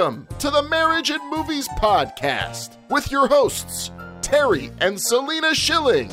Welcome to the Marriage and Movies Podcast with your hosts, Terry and Selena Schilling.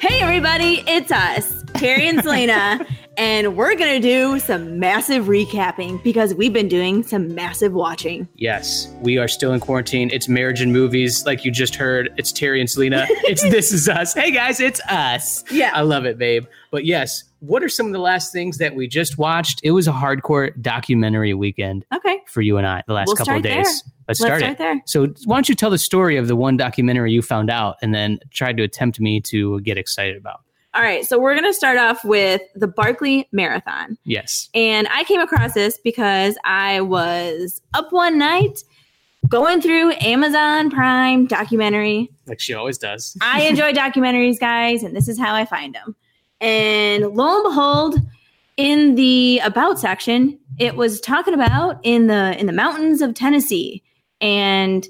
Hey, everybody, it's us, Terry and Selena, and we're going to do some massive recapping because we've been doing some massive watching. Yes, we are still in quarantine. It's marriage and movies, like you just heard. It's Terry and Selena. It's this is us. Hey guys, it's us. Yeah. I love it, babe. But yes, what are some of the last things that we just watched? It was a hardcore documentary weekend Okay. for you and I the last We'll couple of start there. days. Let's Let's start start it. there. So why don't you tell the story of the one documentary you found out and then tried to attempt me to get excited about? All right. So we're going to start off with the Barkley Marathon. Yes. And I came across this because I was up one night going through Amazon Prime documentary. Like she always does. I enjoy documentaries, guys, and this is how I find them. And lo and behold, in the about section, it was talking about in the in the mountains of Tennessee. And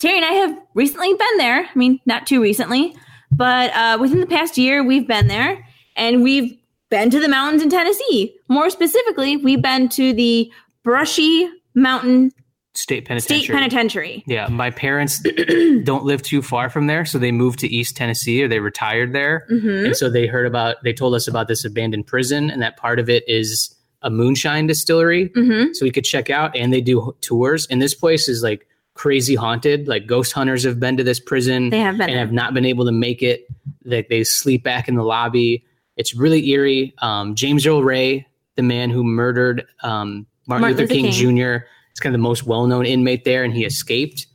Terry and I have recently been there. I mean, not too recently, but uh, within the past year, we've been there, and we've been to the mountains in Tennessee. More specifically, we've been to the Brushy Mountain State penitentiary. State Penitentiary. Yeah, my parents don't live too far from there, so they moved to East Tennessee or they retired there. hmm And so they heard about, they told us about this abandoned prison, and that part of it is a moonshine distillery. hmm So we could check out, and they do tours. And this place is like crazy haunted. Like ghost hunters have been to this prison They have been. and there. have not been able to make it. Like they sleep back in the lobby. It's really eerie. Um, James Earl Ray, the man who murdered um, Martin, Martin Luther, Luther King, Jr., is kind of the most well-known inmate there, and he escaped.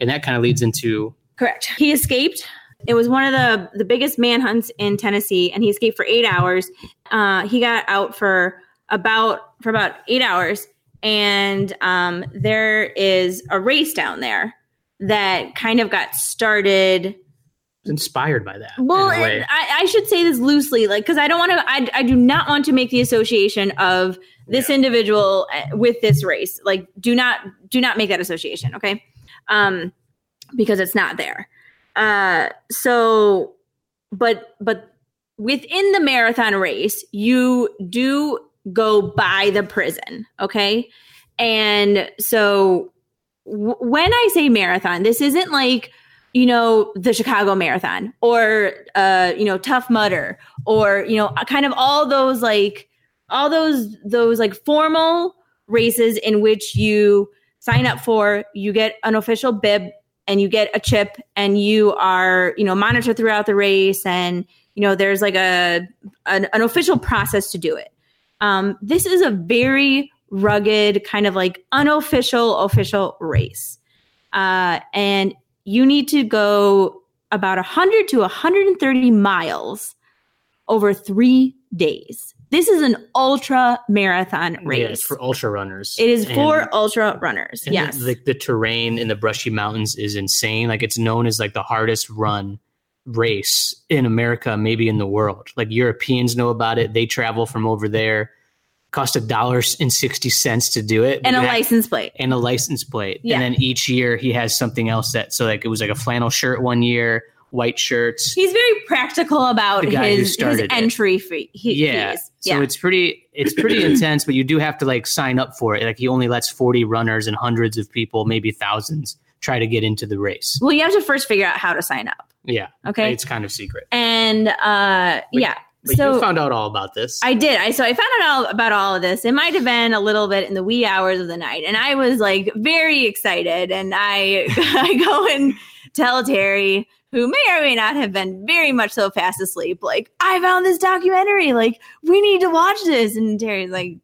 And that kind of leads into Correct. He escaped. It was one of the the biggest manhunts in Tennessee, and he escaped for eight hours. Uh, he got out for about for about eight hours, and um, there is a race down there that kind of got started. inspired by that. Well, I, I should say this loosely, like because I don't want to. I, I do not want to make the association of this individual uh, with this race. Like, do not do not make that association. Okay, um, because it's not there. Uh, so, but but within the marathon race, you do go by the prison. Okay, and so w- when I say marathon, this isn't like you know the chicago marathon or uh you know tough mudder or you know kind of all those like all those those like formal races in which you sign up for you get an official bib and you get a chip and you are you know monitored throughout the race and you know there's like a an, an official process to do it um this is a very rugged kind of like unofficial official race uh and you need to go about 100 to 130 miles over three days. This is an ultra marathon race. Yeah, it's for ultra runners. it is And- for ultra runners. Yes. The, the terrain in the brushy mountains is insane. Like it's known as like the hardest run race in America, maybe in the world. Like Europeans know about it. They travel from over there. Cost a dollar and sixty cents to do it. and a that- license plate. and a license plate. Yeah. And then each year he has something else that so like it was like a flannel shirt one year, white shirts. He's very practical about The guy who his, his entry fee. He, yeah. fees. So yeah. it's pretty it's pretty intense, but you do have to like sign up for it. Like he only lets 40 runners and hundreds of people, maybe thousands, try to get into the race. well, you have to first figure out how to sign up. Yeah. Okay. It's kind of secret. and uh, But- yeah. But so you found out all about this. I did. I so I found out all about all of this. It might have been a little bit in the wee hours of the night, and I was like very excited. And I I go and tell Terry, who may or may not have been very much so fast asleep, like I found this documentary. Like we need to watch this. And Terry's like,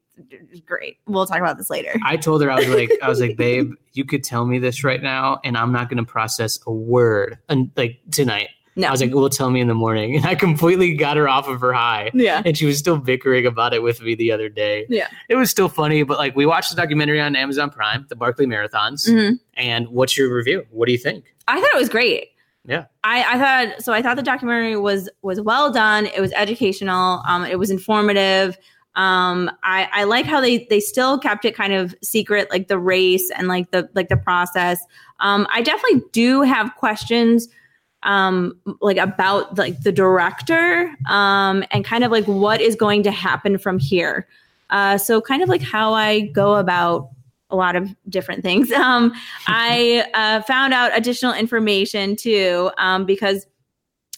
great. We'll talk about this later. I told her I was like I was like, babe, you could tell me this right now, and I'm not going to process a word, and like tonight. No. I was like, well, tell me in the morning, and I completely got her off of her high. yeah. and she was still bickering about it with me the other day. Yeah. It was still funny, but like we watched the documentary on Amazon Prime, the Barkley Marathons. Mhm. And what's your review? What do you think? I thought it was great. Yeah. I, I thought so. I thought the documentary was was well done. It was educational. Um, it was informative. Um, I, I like how they they still kept it kind of secret, like the race and like the like the process. Um, I definitely do have questions, um, like about like the director, um, and kind of like what is going to happen from here. Uh, so kind of like how I go about a lot of different things. Um, I uh, found out additional information too um, because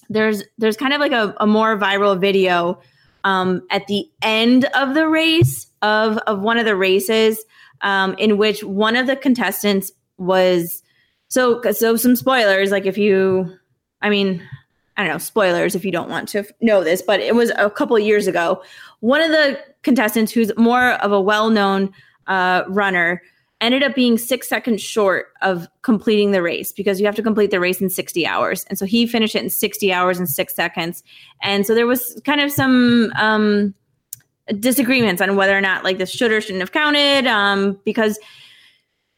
there's there's kind of like a, a more viral video um, at the end of the race of of one of the races um, in which one of the contestants was so so some spoilers like if you I mean I don't know spoilers if you don't want to know this but it was a couple of years ago. One of the contestants who's more of a well-known uh, runner ended up being six seconds short of completing the race because you have to complete the race in 60 hours. And so he finished it in 60 hours and six seconds. And so there was kind of some um, disagreements on whether or not like this should or shouldn't have counted um, because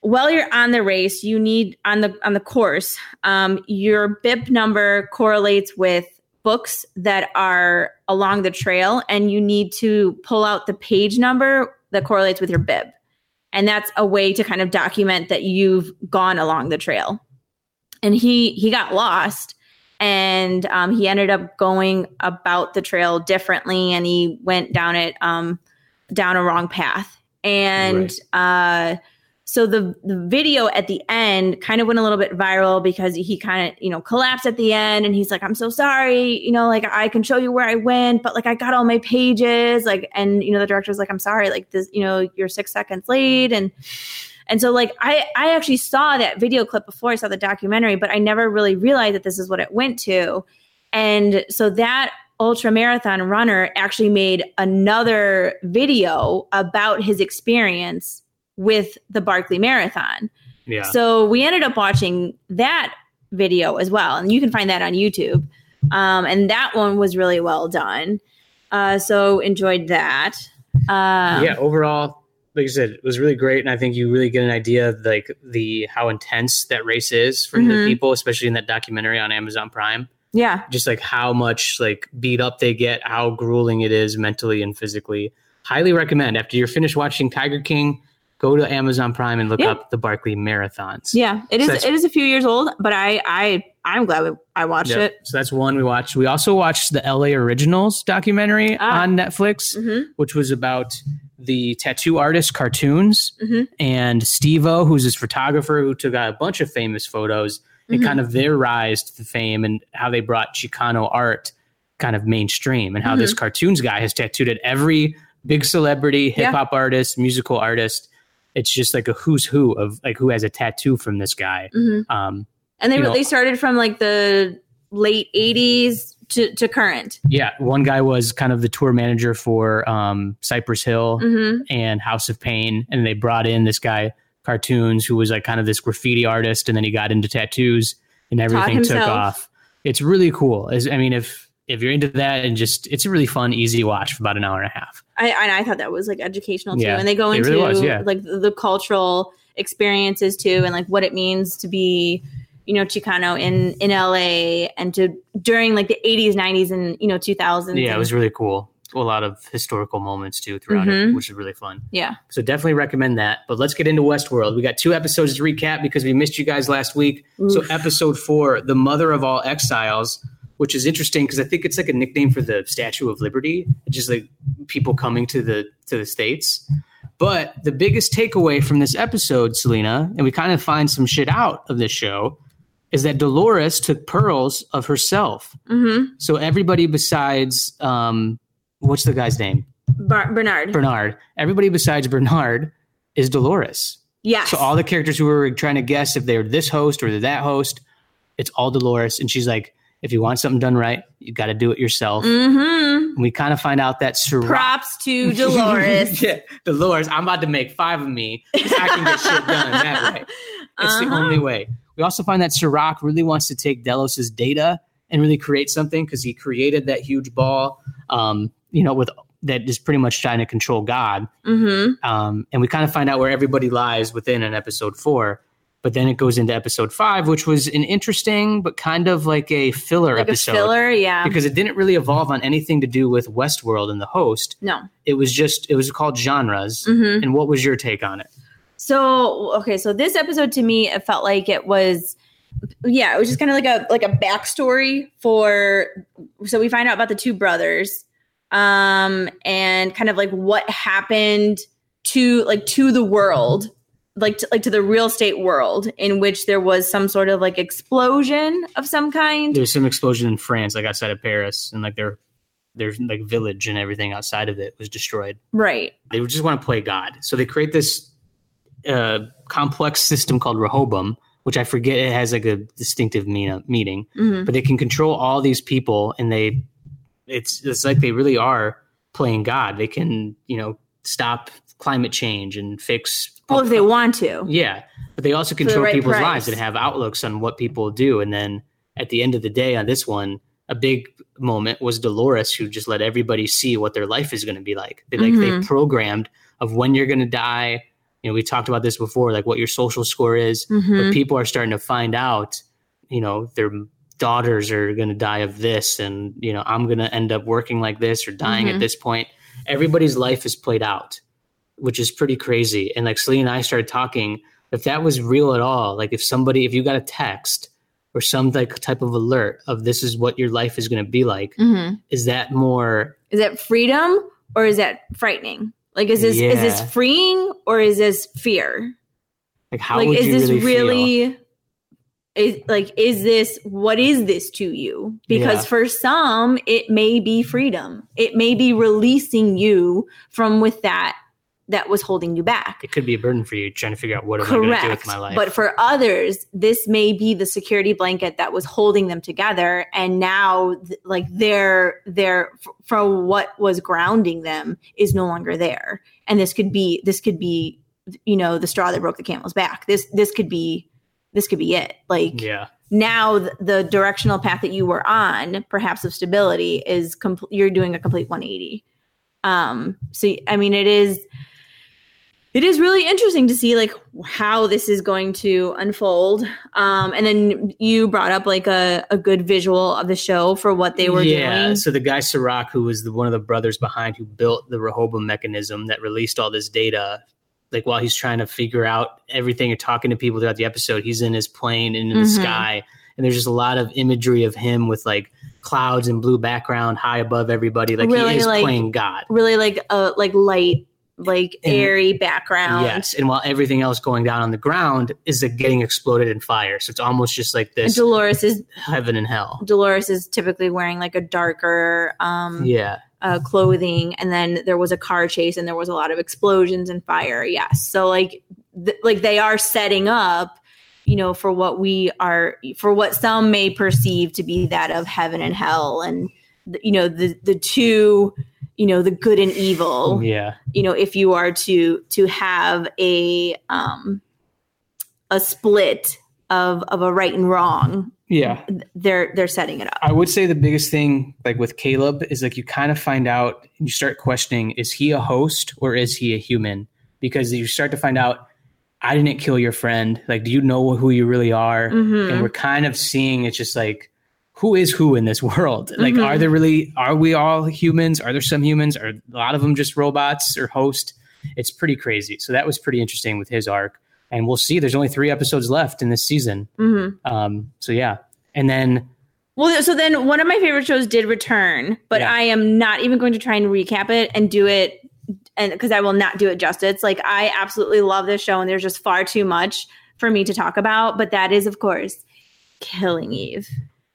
while you're on the race, you need on the on the course, um, your bib number correlates with books that are along the trail, and you need to pull out the page number that correlates with your bib and that's a way to kind of document that you've gone along the trail and he he got lost and um, he ended up going about the trail differently and he went down it um, down a wrong path and right. uh, so the the video at the end kind of went a little bit viral because he kind of you know collapsed at the end and he's like i'm so sorry you know like i can show you where i went but like i got all my pages like and you know the director's like i'm sorry like this you know you're six seconds late and and so like i i actually saw that video clip before i saw the documentary but i never really realized that this is what it went to. And so that ultra marathon runner actually made another video about his experience with the Barkley Marathon. Yeah. So we ended up watching that video as well, and you can find that on YouTube. Um, and that one was really well done. Uh, so enjoyed that. Um, yeah, overall, like I said, it was really great, and I think you really get an idea of like the how intense that race is for Mhm. the people, especially in that documentary on Amazon Prime. yeah, Just like how much like beat up they get, how grueling it is mentally and physically. Highly recommend. After you're finished watching Tiger King, go to Amazon Prime and look Yeah. up the Barkley Marathons. yeah. it so is. It is a few years old, but I I I'm glad we, I watched Yep. it. So that's one we watched. We also watched the LA Originals documentary Ah. on Netflix, hmm which was about the tattoo artist cartoons Mhm. and Steve-O, who's this photographer who took out a bunch of famous photos and Mhm. kind of their rise to fame and how they brought Chicano art kind of mainstream and how this cartoons guy has tattooed at every big celebrity, hip hop artist, musical artist. It's just like a who's who of like who has a tattoo from this guy. hmm Um, And they know- they started from like the late '80s to, to current. yeah, one guy was kind of the tour manager for um, Cypress Hill hmm and House of Pain, and they brought in this guy cartoons who was like kind of this graffiti artist, and then he got into tattoos, and everything took off. It's really cool. As I mean, if if you're into that, and just it's a really fun, easy watch for about an hour and a half. I and I thought that was like educational too, Yeah, and they go into really was, yeah. like the, cultural experiences too, and like what it means to be, you know, Chicano in in LA and to during like the 80s, 90s, and you know 2000s. Yeah, it was really cool. A lot of historical moments too throughout it, Mhm. which is really fun. yeah. So definitely recommend that. But let's get into Westworld. We got two episodes to recap because we missed you guys last week. So episode four, the mother of all exiles, which is interesting because I think it's like a nickname for the Statue of Liberty, just like people coming to the to the states. But the biggest takeaway from this episode, Selena, and we kind of find some shit out of this show, is that Dolores took pearls of herself. hmm So everybody besides, um, what's the guy's name? Bar- Bernard. Bernard. Everybody besides Bernard is Dolores. Yeah. So all the characters who were trying to guess if they're this host or that host, it's all Dolores. And she's like, if you want something done right, you got to do it yourself. hmm we kind of find out that Serac. Props to Dolores. yeah, Dolores, I'm about to make five of me. I can get shit done that way. It's the Uh-huh. only way. We also find that Serac really wants to take Delos's data and really create something because he created that huge ball, um, you know, with that is pretty much trying to control God. hmm Um, and we kind of find out where everybody lies within an episode four. But then it goes into episode five, which was an interesting but kind of like a filler Like episode a filler, yeah. because it didn't really evolve on anything to do with Westworld and the host. no. It was just it was called genres. hmm And what was your take on it? So okay, so this episode to me it felt like it was yeah, it was just kind of like a like a backstory for so we find out about the two brothers um, and kind of like what happened to like to the world, like to, like to the real estate world, in which there was some sort of like explosion of some kind. There's some explosion in France, like outside of Paris, and like their their like village and everything outside of it was destroyed. Right. They just want to play God, so they create this uh, complex system called Rehoboam, which I forget it has like a distinctive mean, meaning, Mhm. but they can control all these people, and they it's it's like they really are playing God. They can you know stop climate change and fix. Well, if they want to. Yeah, but they also the control right people's price. lives and have outlooks on what people do. And then at the end of the day, on this one, a big moment was Dolores, who just let everybody see what their life is going to be like. They like they Mhm. programmed of when you're going to die. You know, we talked about this before, like what your social score is. Mhm. But people are starting to find out, you know, their daughters are going to die of this, and you know, I'm going to end up working like this or dying Mhm. at this point. Everybody's life is played out, which is pretty crazy. And like Celine and I started talking, if that was real at all, like if somebody, if you got a text or some like type of alert of this is what your life is going to be like, Mhm. is that more? Is that freedom or is that frightening? Like, is this is this freeing or is this fear? Like how like, would is you this really, really? Is like, is this what is this to you? Because Yeah. for some, it may be freedom. It may be releasing you from with that that was holding you back. It could be a burden for you trying to figure out what am I going to do with my life. But for others, this may be the security blanket that was holding them together. And now, like, their, their, from what was grounding them is no longer there. And this could be, this could be, you know, the straw that broke the camel's back. This, this could be, this could be it. Like, yeah, now th- the directional path that you were on, perhaps of stability, is complete. You're doing a complete 180. Um, so I mean, it is it is really interesting to see like how this is going to unfold. Um, and then you brought up like a, a good visual of the show for what they were doing. yeah. doing. So the guy Serac, who was the, one of the brothers behind who built the Rehoboam mechanism that released all this data, like while he's trying to figure out everything and talking to people throughout the episode, he's in his plane and in the Mhm. sky, and there's just a lot of imagery of him with like clouds and blue background high above everybody, like Really, he is like- playing God. Really like a like light, like And- airy background. Yes, and while everything else going down on the ground is like getting exploded in fire, so it's almost just like And this Dolores is heaven and hell. Dolores is typically wearing like a darker um Yeah, uh, clothing and then there was a car chase and there was a lot of explosions and fire. Yes. So like th- like they are setting up you know for what we are for what some may perceive to be that of heaven and hell. And you know the the two you know the good and evil yeah, you know if you are to to have a um a split of of a right and wrong yeah. they're they're setting it up I would say the biggest thing, like with Caleb, is like you kind of find out, you start questioning: is he a host or is he a human? Because you start to find out, I didn't kill your friend. Like, do you know who you really are? Mhm. And we're kind of seeing it's just like, who is who in this world? Like, Mhm. are there really? Are we all humans? Are there some humans? Are a lot of them just robots or host? It's pretty crazy. So that was pretty interesting with his arc. And we'll see. There's only three episodes left in this season. Mhm. Um, so yeah, and then Well, so then one of my favorite shows did return, but Yeah. I am not even going to try and recap it and do it, and because I will not do it justice. Like I absolutely love this show, and there's just far too much for me to talk about. But that is, of course, Killing Eve.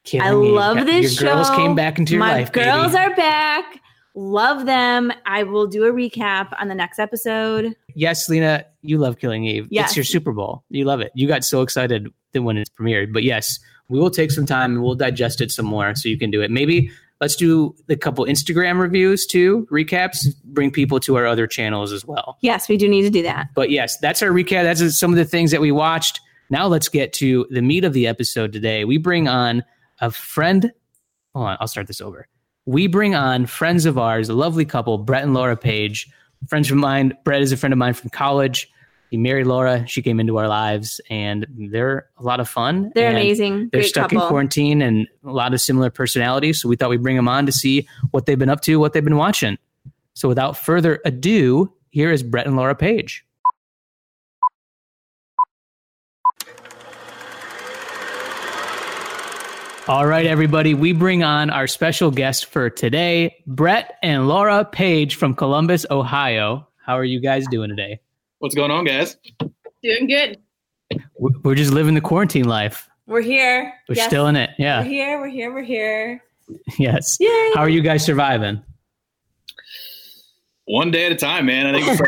Killing I love Your this girls show. Girls came back into your my life. girls baby. are back. Love them. I will do a recap on the next episode. yes, Lena, you love Killing Eve. Yes. It's your Super Bowl. You love it. You got so excited when it's premiered. But yes, we will take some time and we'll digest it some more so you can do it. Maybe let's do a couple Instagram reviews too, recaps, bring people to our other channels as well. Yes, we do need to do that. But yes, that's our recap. That's some of the things that we watched. Now let's get to the meat of the episode today. We bring on a friend. Hold on, I'll start this over. We bring on friends of ours, a lovely couple, Brett and Laura Page. Friends of mine. Brett is a friend of mine from college. He married Laura. She came into our lives, and they're a lot of fun. They're amazing. They're Great stuck couple. in quarantine and a lot of similar personalities. So we thought we'd bring them on to see what they've been up to, what they've been watching. So without further ado, here is Brett and Laura Page. All right, everybody. We bring on our special guest for today, Brett and Laura Page from Columbus, Ohio. How are you guys doing today? What's going on, guys? Doing good. We're just living the quarantine life. We're here. We're Yes. still in it. Yeah. We're here. We're here. We're here. Yes. Yay. How are you guys surviving? One day at a time, man. I think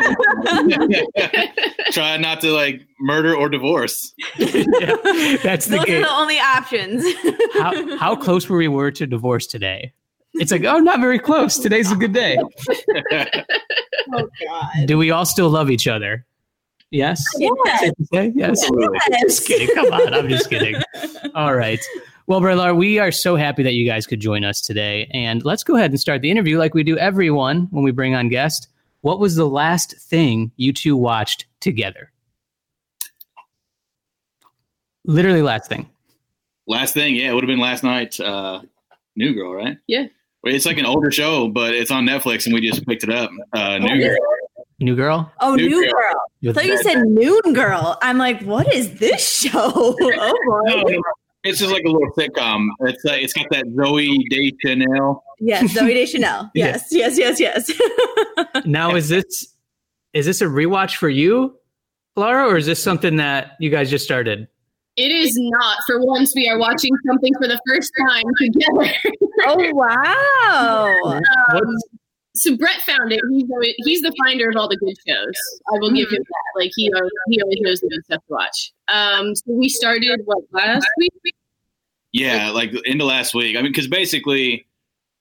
it's try not to like murder or divorce. Yeah, That's the Those are the only options. How, how close were we were to divorce today? It's like, oh, not very close. Today's a good day. oh God. Do we all still love each other? Yes. Yes. Safe to say? Yes. Just kidding. Come on. I'm just kidding. All right. Well, Brother, we are so happy that you guys could join us today. And let's go ahead and start the interview like we do everyone when we bring on guests. What was the last thing you two watched together? Literally last thing. last thing, yeah, it would have been last night. Uh, New Girl, right? Yeah. Well, It's like an older show, but it's on Netflix, and we just picked it up. Uh, New yeah. Girl. New girl? Oh, New New Girl. Girl. I thought you said Noon Girl. I'm like, what is this show? Oh boy. No, no, it's just like a little sitcom. It's uh, it's got that Zooey Deschanel. Yes, Zooey Deschanel. Yeah. Yes, yes, yes, yes. Now is this is this a rewatch for you, Laura, or is this something that you guys just started? It is not. For once, we are watching something for the first time together. oh wow. Um, so Brett found it. He's always, he's the finder of all the good shows. I will give him that. Like he always, he always knows the good stuff to watch. Um, so we started what last week? Yeah, like into last week. I mean, because basically,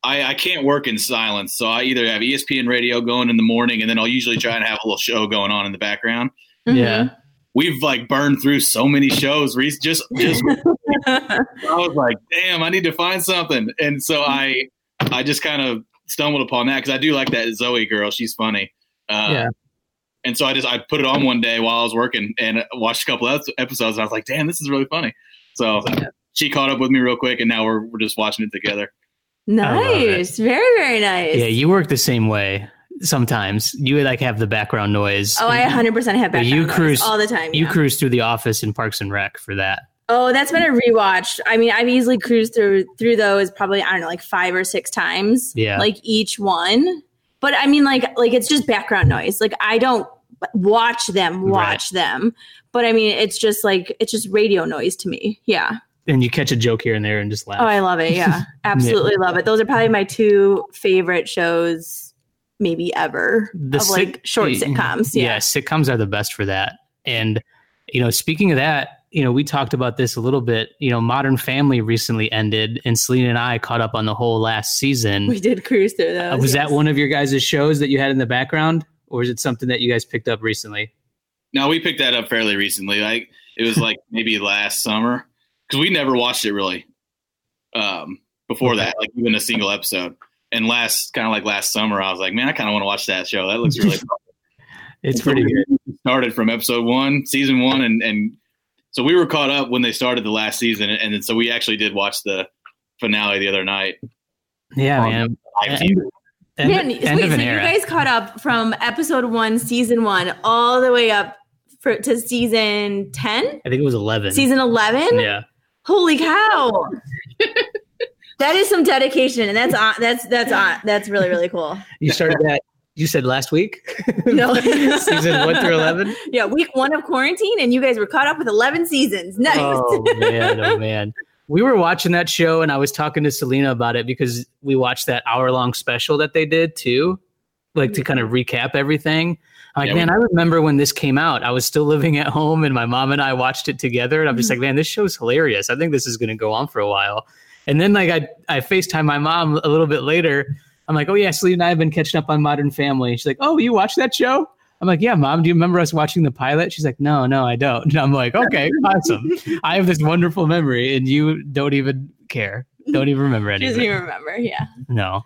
I, I can't work in silence, so I either have ESPN radio going in the morning, and then I'll usually try and have a little show going on in the background. Mm-hmm. Yeah. We've like burned through so many shows. Reese just just I was like, damn, I need to find something, and so I I just kind of stumbled upon that because I do like that Zooey girl. She's funny. Uh, Yeah. And so I just I put it on one day while I was working and watched a couple of episodes. And I was like, damn, this is really funny. So she caught up with me real quick, and now we're we're just watching it together. Nice. Very, very nice. Yeah, you work the same way sometimes. You like have the background noise. Oh, I 100% have But background you noise cruise- all the time. You yeah. cruise through the office in Parks and Rec for that. Oh, that's been a rewatch. I mean, I've easily cruised through through those probably I don't know, like five or six times. Yeah. like each one. But I mean, like like it's just background noise. Like I don't watch them, watch them. But I mean, it's just like it's just radio noise to me. Yeah. And you catch a joke here and there and just laugh. Oh, I love it. Yeah, absolutely love it. Those are probably my two favorite shows, maybe ever The of like sit- short sitcoms. yeah, Yeah. sitcoms are the best for that. And you know, speaking of that, you know, we talked about this a little bit. You know, Modern Family recently ended, and Selena and I caught up on the whole last season. we did cruise through Uh, was yes. that one of your guys' shows that you had in the background, or is it something that you guys picked up recently? No, we picked that up fairly recently. Like it was like maybe last summer because we never watched it really um, before Okay. that, like even a single episode. And last, kind of like last summer, I was like, man, I kind of want to watch that show. That looks really. It's And pretty we good. Started from episode one, season one, and and so we were caught up when they started the last season, and then so we actually did watch the finale the other night. Yeah, Um, man. Live And- TV. End, Man, end wait, of so an you era. guys caught up from episode one, season one, all the way up for, to season 10? I think it was eleven. Season 11? Yeah. Holy cow. that is some dedication. And that's on, that's, that's on, that's really, really cool. You started that. You said last week. No. Season one through eleven. Yeah, week one of quarantine, and you guys were caught up with 11 seasons. Nice. Oh man, oh man. We were watching that show, and I was talking to Selena about it because we watched that hour-long special that they did too, like to kind of recap everything. I'm like, Yeah, man, we- I remember when this came out. I was still living at home, and my mom and I watched it together. And I'm just mm-hmm. like, man, this show's hilarious. I think this is going to go on for a while. And then like I I Facetime my mom a little bit later. I'm like, oh yeah, Selena and I have been catching up on Modern Family. She's like, oh, you watch that show? I'm like, yeah, mom. Do you remember us watching the pilot? She's like, no, no, I don't. And I'm like, okay, awesome. I have this wonderful memory, and you don't even care. Don't even remember any of Doesn't even remember. Yeah. No,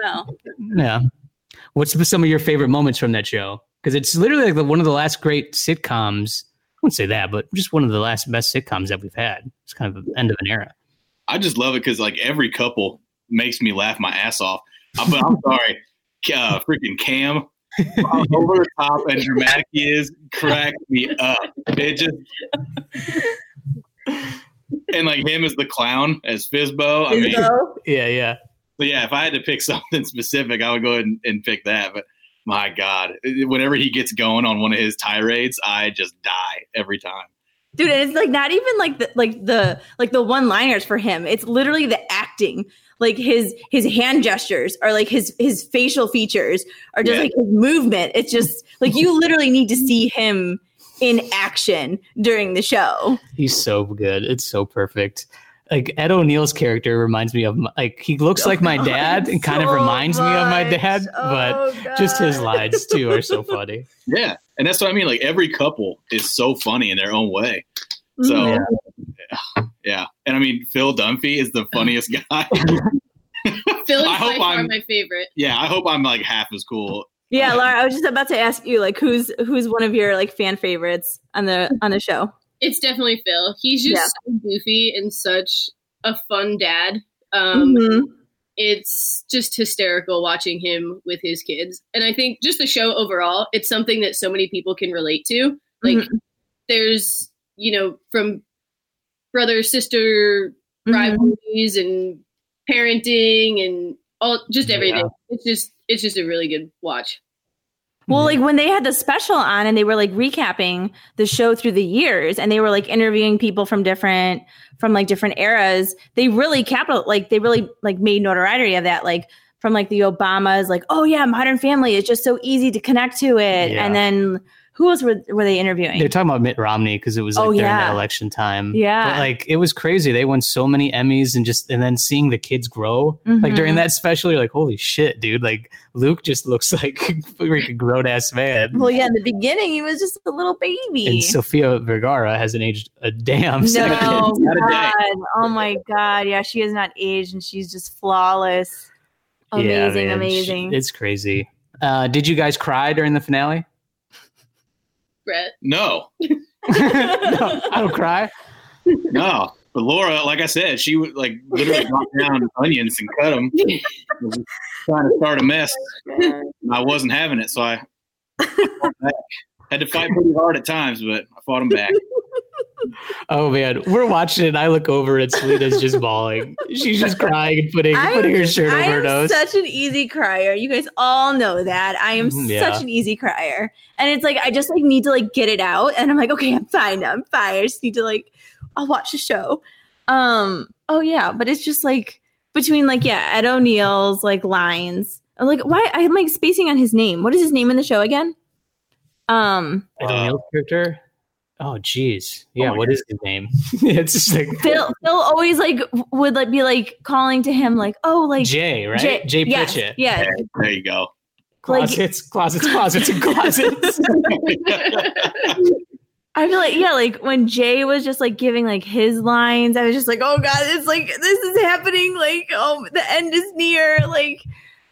No. yeah. What's some of your favorite moments from that show? Because it's literally like the, one of the last great sitcoms. I wouldn't say that, but just one of the last best sitcoms that we've had. It's kind of the end of an era. I just love it because like every couple makes me laugh my ass off. But I'm sorry, uh, freaking Cam, over the top and dramatic he is, crack me up. It just and like him as the clown as Fizbo. I mean, Yeah, yeah. so yeah, if I had to pick something specific, I would go ahead and, and pick that. But my God, whenever he gets going on one of his tirades, I just die every time. dude and it's like not even like the like the like the one liners for him it's literally the acting like his his hand gestures or like his his facial features or just Yeah. like his movement it's just like you literally need to see him in action during the show He's so good. It's so perfect. Like Ed O'Neill's character reminds me of my, like he looks like my dad and kind of So reminds me of my dad, but Oh, just his lines too are so funny. Yeah, and that's what I mean. Like every couple is so funny in their own way. So Mhm. yeah, and I mean Phil Dunphy is the funniest guy. Phil is I by hope far I'm- my favorite. yeah, I hope I'm like half as cool. yeah laura i was just about to ask you like who's who's one of your like fan favorites on the on the show It's definitely Phil. He's just Yeah. so goofy and such a fun dad. Um, Mhm. It's just hysterical watching him with his kids. And I think just the show overall, it's something that so many people can relate to. Like, Mhm. there's, you know, from brother sister Mhm. rivalries and parenting and all just everything. Yeah. It's just it's just a really good watch. Well, like when they had the special on and they were like recapping the show through the years and they were like interviewing people from different from like different eras, they really capital like they really like made notoriety of that. Like from like the Obamas, like, oh yeah, modern family is just so easy to connect to it. Yeah. And then who else were were they interviewing? They're talking about Mitt Romney because it was like Oh, during yeah. election time. Yeah. But like it was crazy. They won so many Emmys and just and then seeing the kids grow. Like during that special, you're like, holy shit, dude. Like Luke just looks like a freaking grown ass man. well, yeah, in the beginning he was just a little baby. and Sofia Vergara hasn't aged a damn no, second. God. Oh my God. Yeah, she has not aged and she's just flawless. Yeah, Amazing, man. amazing. It's crazy. Uh, did you guys cry during the finale? Brett. No, no, I don't cry. no. But Laura, like I said, she would like literally knock down onions and cut them, trying to start a mess. And I wasn't having it, so I had to fight pretty hard at times, but I fought them back. Oh man, we're watching it. And I look over and Selena's just bawling. She's just crying and putting I'm- putting her shirt I over her am nose. such an easy crier. You guys all know that. I am Mhm, yeah. such an easy crier. And it's like I just like need to like get it out and I'm like, okay, I'm fine. now. I'm fine. I just need to like I'll watch the show. Um, oh yeah, but it's just like between like yeah, Ed O'Neill's like lines. I'm like, why I'm like spacing on his name. What is his name in the show again? Um Ed O'Neill's character. Oh jeez. Yeah, my what is his name? it's just like Phil Phil always like would like be like calling to him like, oh like Jay, right? Jay, Jay yes, Pritchett. Yeah. There, there you go. Like Closets, closets, closets, and closets. I feel like yeah, like when Jay was just like giving like his lines, I was just like, oh god, it's like this is happening. Like oh, the end is near. Like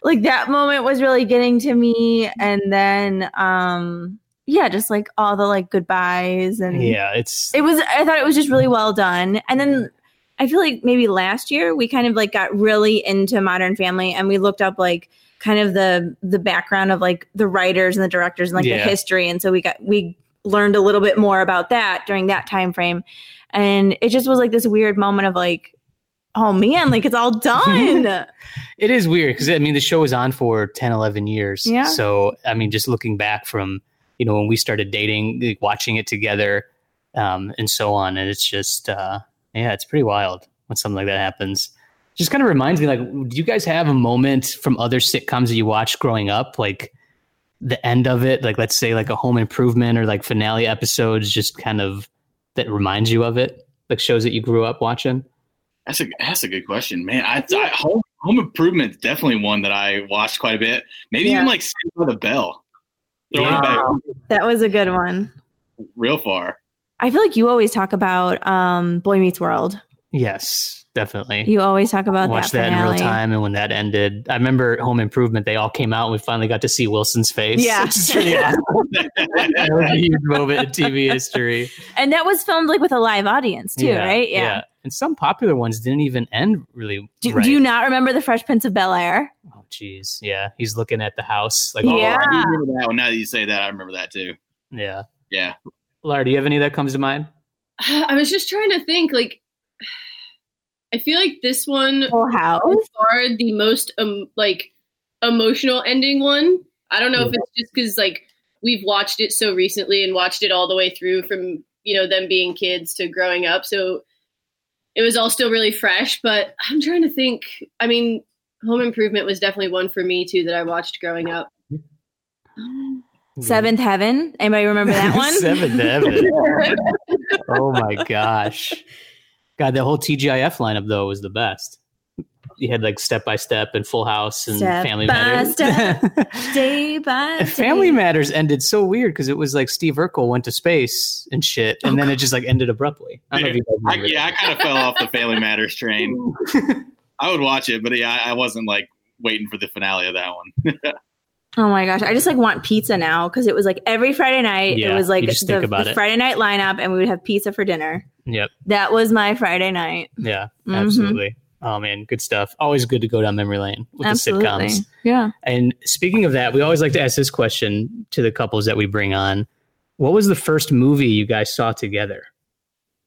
like that moment was really getting to me, and then um yeah, just like all the like goodbyes and yeah, it's it was. I thought it was just really well done, and then. I feel like maybe last year we kind of like got really into Modern Family and we looked up like kind of the the background of like the writers and the directors and like Yeah. the history and so we got we learned a little bit more about that during that time frame and it just was like this weird moment of like oh man like it's all done it is weird because I mean the show was on for 10, 11 years. Yeah. So I mean, just looking back from you know when we started dating, like, watching it together, um, and so on, and it's just uh, yeah, it's pretty wild when something like that happens. Just kind of reminds me, like, do you guys have a moment from other sitcoms that you watched growing up, like the end of it, like let's say like a Home Improvement or like finale episodes, just kind of that reminds you of it, like shows that you grew up watching? That's a that's a good question, man. I, I home, home Improvement is definitely one that I watched quite a bit. Maybe Yeah. even like Saved by the Bell. Throwing Yeah. it back that was a good one real far. i feel like you always talk about um boy meets world Yes, definitely. you always talk about watched that, that, in real time and when that ended i remember home improvement they all came out and we finally got to see wilson's face Yeah. which is pretty awesome that was a huge moment in tv history and that was filmed like with a live audience too right yeah, and some popular ones didn't even end really Do, right. do you not remember the fresh prince of bel-air oh jeez yeah he's looking at the house like Oh, Yeah. I remember that one. Now that you say that, I remember that too. yeah Yeah. Laura, do you have any that comes to mind I was just trying to think like I feel like this one Full House. far the most um like emotional ending one. I don't know if it's just because like we've watched it so recently and watched it all the way through from you know them being kids to growing up, so it was all still really fresh. But I'm trying to think. I mean, Home Improvement was definitely one for me too that I watched growing up. Seventh Heaven. Anybody remember that one? Seventh Heaven. oh my gosh. God, the whole TGIF lineup though was the best. You had like Step by Step and Full House and Step Family by Matters. Step, Day by And Family. Matters ended so weird because it was like Steve Urkel went to space and shit, and then it just like ended abruptly. I don't know if you guys I, yeah, I kind of fell off the Family Matters train. I would watch it, but yeah, I I wasn't like waiting for the finale of that one. Oh my gosh, I just like want pizza now because it was like every Friday night. Yeah, it was like the, the. Friday night lineup, and we would have pizza for dinner. Yep. That was my Friday night. Yeah. Mhm. Absolutely. Oh man, good stuff. Always good to go down memory lane with Absolutely, the sitcoms. yeah. And speaking of that, we always like to ask this question to the couples that we bring on. What was the first movie you guys saw together?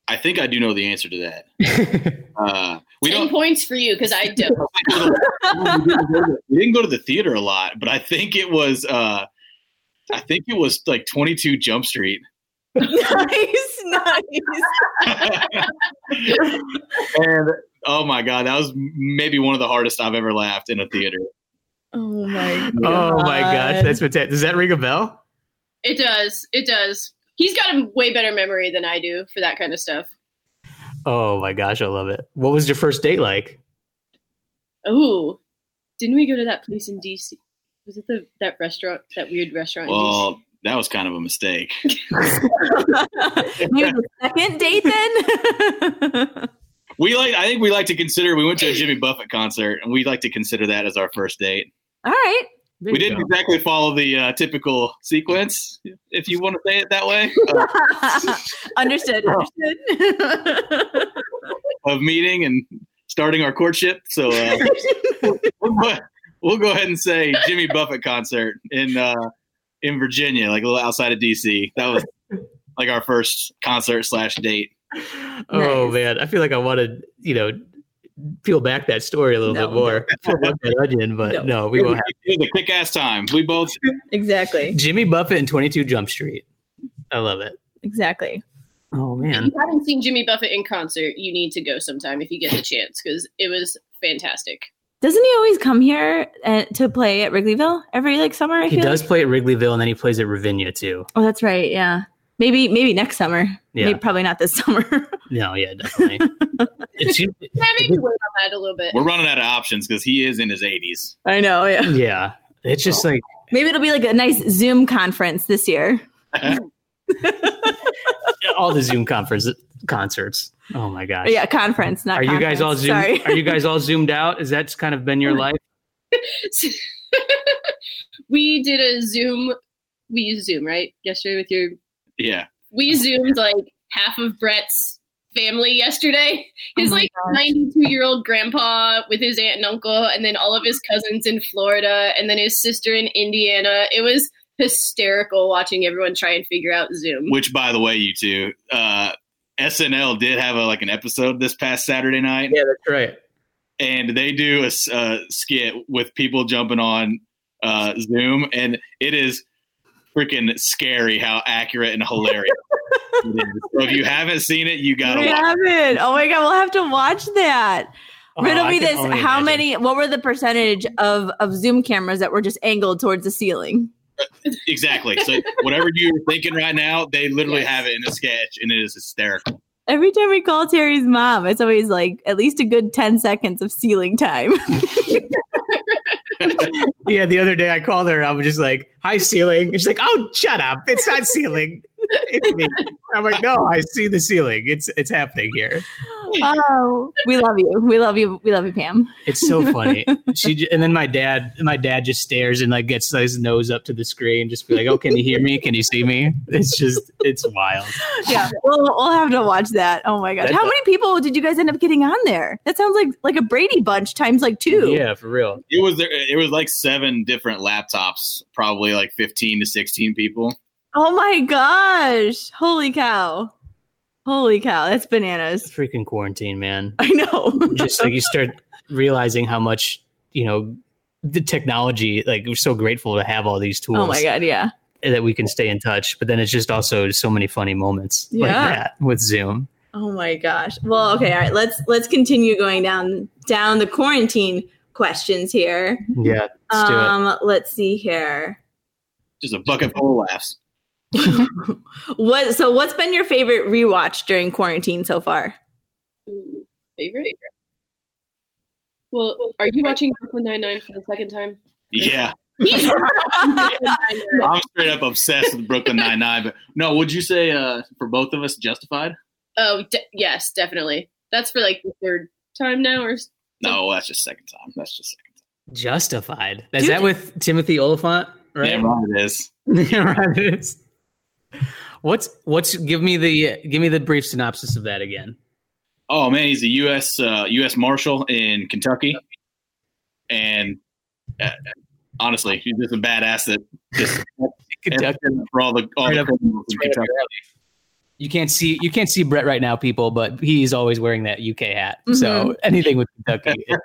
I think I do know the answer to that. Uh, we Ten don't. points for you because I don't. we didn't go to the theater a lot, but I think it was. Uh, I think it was like Twenty Two Jump Street. nice, nice. and oh my god, that was maybe one of the hardest I've ever laughed in a theater. Oh my oh my gosh, that's fantastic. Does that ring a bell? It does. It does. He's got a way better memory than I do for that kind of stuff. Oh my gosh, I love it. What was your first date like? Oh, didn't we go to that place in DC? Was it the that restaurant, that weird restaurant? in DC? Well, that was kind of a mistake. Maybe the second date then. We like. I think we like to consider. We went to a Jimmy Buffett concert, and we like to consider that as our first date. All right. There we didn't go. exactly follow the uh, typical sequence, if you want to say it that way, uh, understood. Understood. of meeting and starting our courtship. So uh, we'll, go, we'll go ahead and say Jimmy Buffett concert in uh, in Virginia, like a little outside of DC. That was like our first concert slash date. Oh Nice. man, I feel like I want to, you know, peel back that story a little No, bit more. Peel back that onion, but No. no, we won't have It was a kick ass time. We both exactly. Jimmy Buffett and 22 Jump Street. I love it. Exactly. Oh man! If man. you haven't seen Jimmy Buffett in concert, you need to go sometime if you get the chance because it was fantastic. Doesn't he always come here uh, to play at Wrigleyville every like summer? I He feel does like? play at Wrigleyville and then he plays at Ravinia too. Oh, that's right. Yeah. Maybe maybe next summer. Yeah. Maybe, probably not this summer. No, yeah, definitely. it's, Yeah, maybe wait on that a little bit. we're running out of options because he is in his 80s. I know. Yeah. yeah. It's just like Maybe it'll be like a nice Zoom conference this year. all the Zoom conference concerts. Oh my gosh. Yeah, conference. Not. Are you guys all conference. zoom? Sorry. Are you guys all zoomed out? Is that kind of been your life? we did a Zoom. We used Zoom right yesterday with your. Yeah. We zoomed like half of Brett's family yesterday. His Oh like 92 year old grandpa with his aunt and uncle, and then all of his cousins in Florida, and then his sister in Indiana. It was hysterical watching everyone try and figure out Zoom. Which, by the way, you two, uh, SNL did have a, like an episode this past Saturday night, Yeah, that's right. and they do a uh, skit with people jumping on uh, Zoom, and it is freaking scary how accurate and hilarious. So if you haven't seen it, you gotta We watch. haven't. Oh my god, we'll have to watch that. Oh, Riddle I me this: How imagine. many? What were the percentage of of Zoom cameras that were just angled towards the ceiling? Exactly. So whatever you're thinking right now, they literally have it in a sketch, and it is hysterical. Every time we call Terry's mom, it's always like at least a good ten seconds of ceiling time. Yeah, the other day I called her. I was just like, "Hi, ceiling." She's like, "Oh, shut up! It's not ceiling. It's me." I'm like, "No, I see the ceiling. It's it's happening here." oh, we love you. We love you. We love you, Pam. It's so funny. She and then my dad, my dad just stares and like gets his nose up to the screen, just be like, "Oh, can you hear me? Can you see me?" It's just, it's wild. Yeah, we'll we'll have to watch that. Oh my gosh, how many people did you guys end up getting on there? That sounds like like a Brady bunch times like two. Yeah, for real. It was there. It was like seven different laptops, probably like fifteen to sixteen people. Oh my gosh, holy cow! Holy cow, that's bananas. Freaking quarantine, man. I know. Just like you start realizing how much, you know, the technology, like we're so grateful to have all these tools oh my god, yeah. that we can stay in touch. But then it's just also so many funny moments like Yeah. that with Zoom. Oh my gosh. Well, okay, all right. Let's let's continue going down down the quarantine questions here. Yeah, let's do it. Um, let's see here. Just a bucket full of laughs. What so what's been your favorite rewatch during quarantine so far? Favorite. Well, are you watching Brooklyn Nine Nine for the second time? Yeah, I'm straight up obsessed with Brooklyn Nine Nine. But no, would you say uh, for both of us, Justified? oh, de- yes, definitely. That's for like the third time now, or s- No, that's just second time. That's just second time. Justified. Is Dude. that with Timothy Olyphant? Right. Damn right it is. Yeah, right, it is. What's what's give me the give me the brief synopsis of that again. Oh man, he's a U.S. Uh, U.S. Marshal in Kentucky, and uh, honestly, he's just a badass that just Kentucky. for all the all Right the up- criminals in right up Kentucky. You can't see you can't see Brett right now, people, but he's always wearing that UK hat. So anything with Kentucky,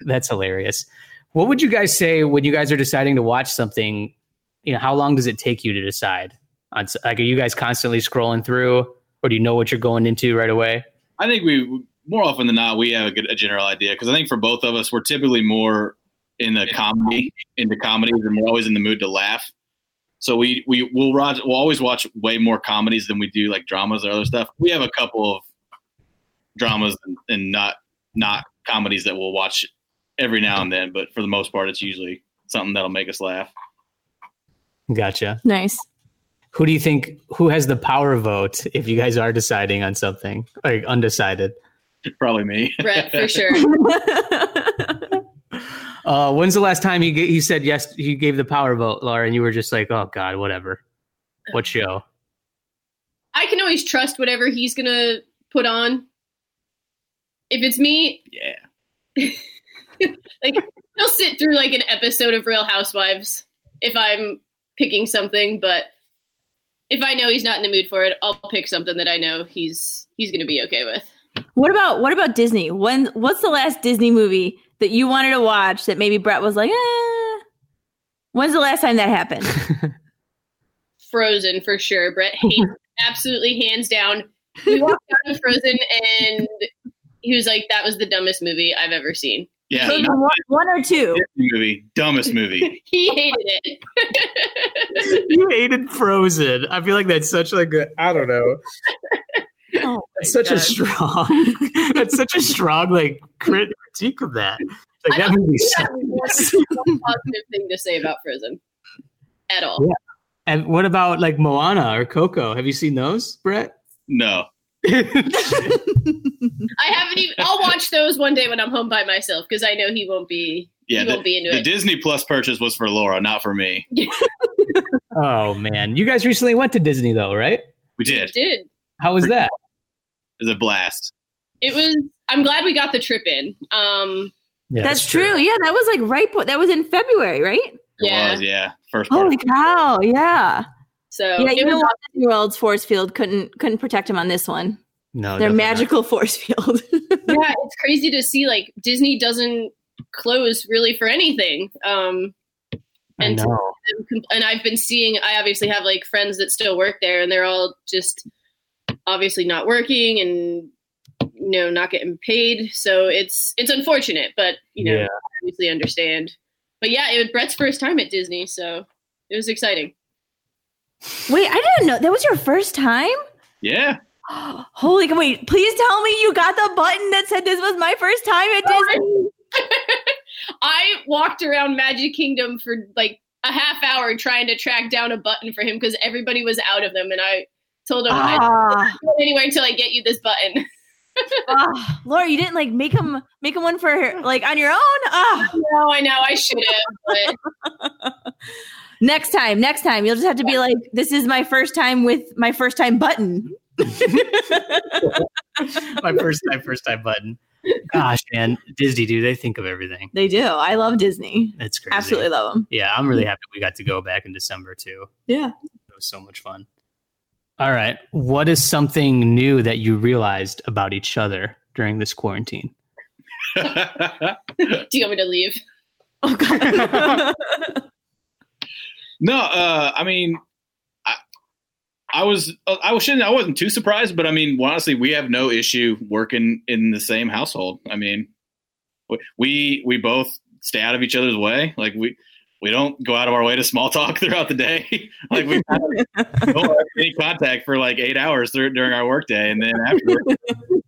that's hilarious. What would you guys say when you guys are deciding to watch something? You know, how long does it take you to decide? On like, are you guys constantly scrolling through, or do you know what you're going into right away? I think we more often than not we have a, good, a general idea because I think for both of us we're typically more in the comedy into comedies and we're always in the mood to laugh. So we we will watch we'll always watch way more comedies than we do like dramas or other stuff. We have a couple of dramas and, and not not comedies that we'll watch every now and then, but for the most part it's usually something that'll make us laugh. Gotcha. Nice. Who do you think who has the power vote if you guys are deciding on something like undecided? Probably me. Brett for sure. Uh, when's the last time he ga- he said yes? He gave the power vote, Laura, and you were just like, "Oh God, whatever." What show? I can always trust whatever he's gonna put on. If it's me, Yeah. like he'll sit through like an episode of Real Housewives if I'm picking something, but if I know he's not in the mood for it, I'll pick something that I know he's he's gonna be okay with. what about what about Disney? When what's the last Disney movie that you wanted to watch that maybe Brett was like, eh? When's the last time that happened? Frozen for sure. Brett hates absolutely hands down. We walked out of Frozen and he was like, "That was the dumbest movie I've ever seen." Yeah. Frozen one, one or two? Movie. Dumbest movie. He hated it. you hated Frozen. I feel like that's such like a I don't know. Oh, That's such a strong. that's such a strong like crit- critique of that. Like I that don't movie. think that's one positive thing to say about Frozen at all. Yeah. And what about like Moana or Coco? Have you seen those, Brett? No. I haven't even. I'll watch those one day when I'm home by myself because I know he won't be. Yeah, he the, won't be into it. the it. Disney Plus purchase was for Laura, not for me. oh man, you guys recently went to Disney though, right? We did. Did How was that? It was a blast. it was? I'm glad we got the trip in. Um, Yeah, That's true. Yeah, that was like right. That was in February, right? It Yeah. was, yeah. First part. Holy cow! Yeah, so yeah. it You know? Disney World's force field couldn't couldn't protect him on this one. No, Their definitely not. magical force field. yeah, it's crazy to see like Disney doesn't close really for anything. Um, I and know. and I've been seeing. I obviously have like friends that still work there, and they're all just obviously not working and you know not getting paid. So it's it's unfortunate, but you know Yeah. I obviously understand. But yeah, it was Brett's first time at Disney, so it was exciting. Wait, I didn't know that was your first time. Yeah. Holy! Wait, please tell me you got the button that said this was my first time at Disney. I walked around Magic Kingdom for like a half hour trying to track down a button for him because everybody was out of them, and I told him I Ah, don't go anywhere until I get you this button. ah, Laura, you didn't like make him make him one for her, like on your own. Ah, no, I know I should have, but next time, next time, you'll just have to be like, "This is my first time with my first time button." my first time, first time button. Gosh, man, Disney, do they think of everything. They do. I love Disney. That's crazy. Absolutely love them. Yeah, I'm really happy we got to go back in December too. Yeah. It was so much fun. All right. What is something new that you realized about each other during this quarantine? Do you want me to leave? Oh god. no, uh, I mean, I, I was, uh, I was, shouldn't, I wasn't too surprised, but I mean, honestly, we have no issue working in the same household. I mean, we- we we both stay out of each other's way. Like we we don't go out of our way to small talk throughout the day. like we don't have any contact for like eight hours dur- during our workday, and then after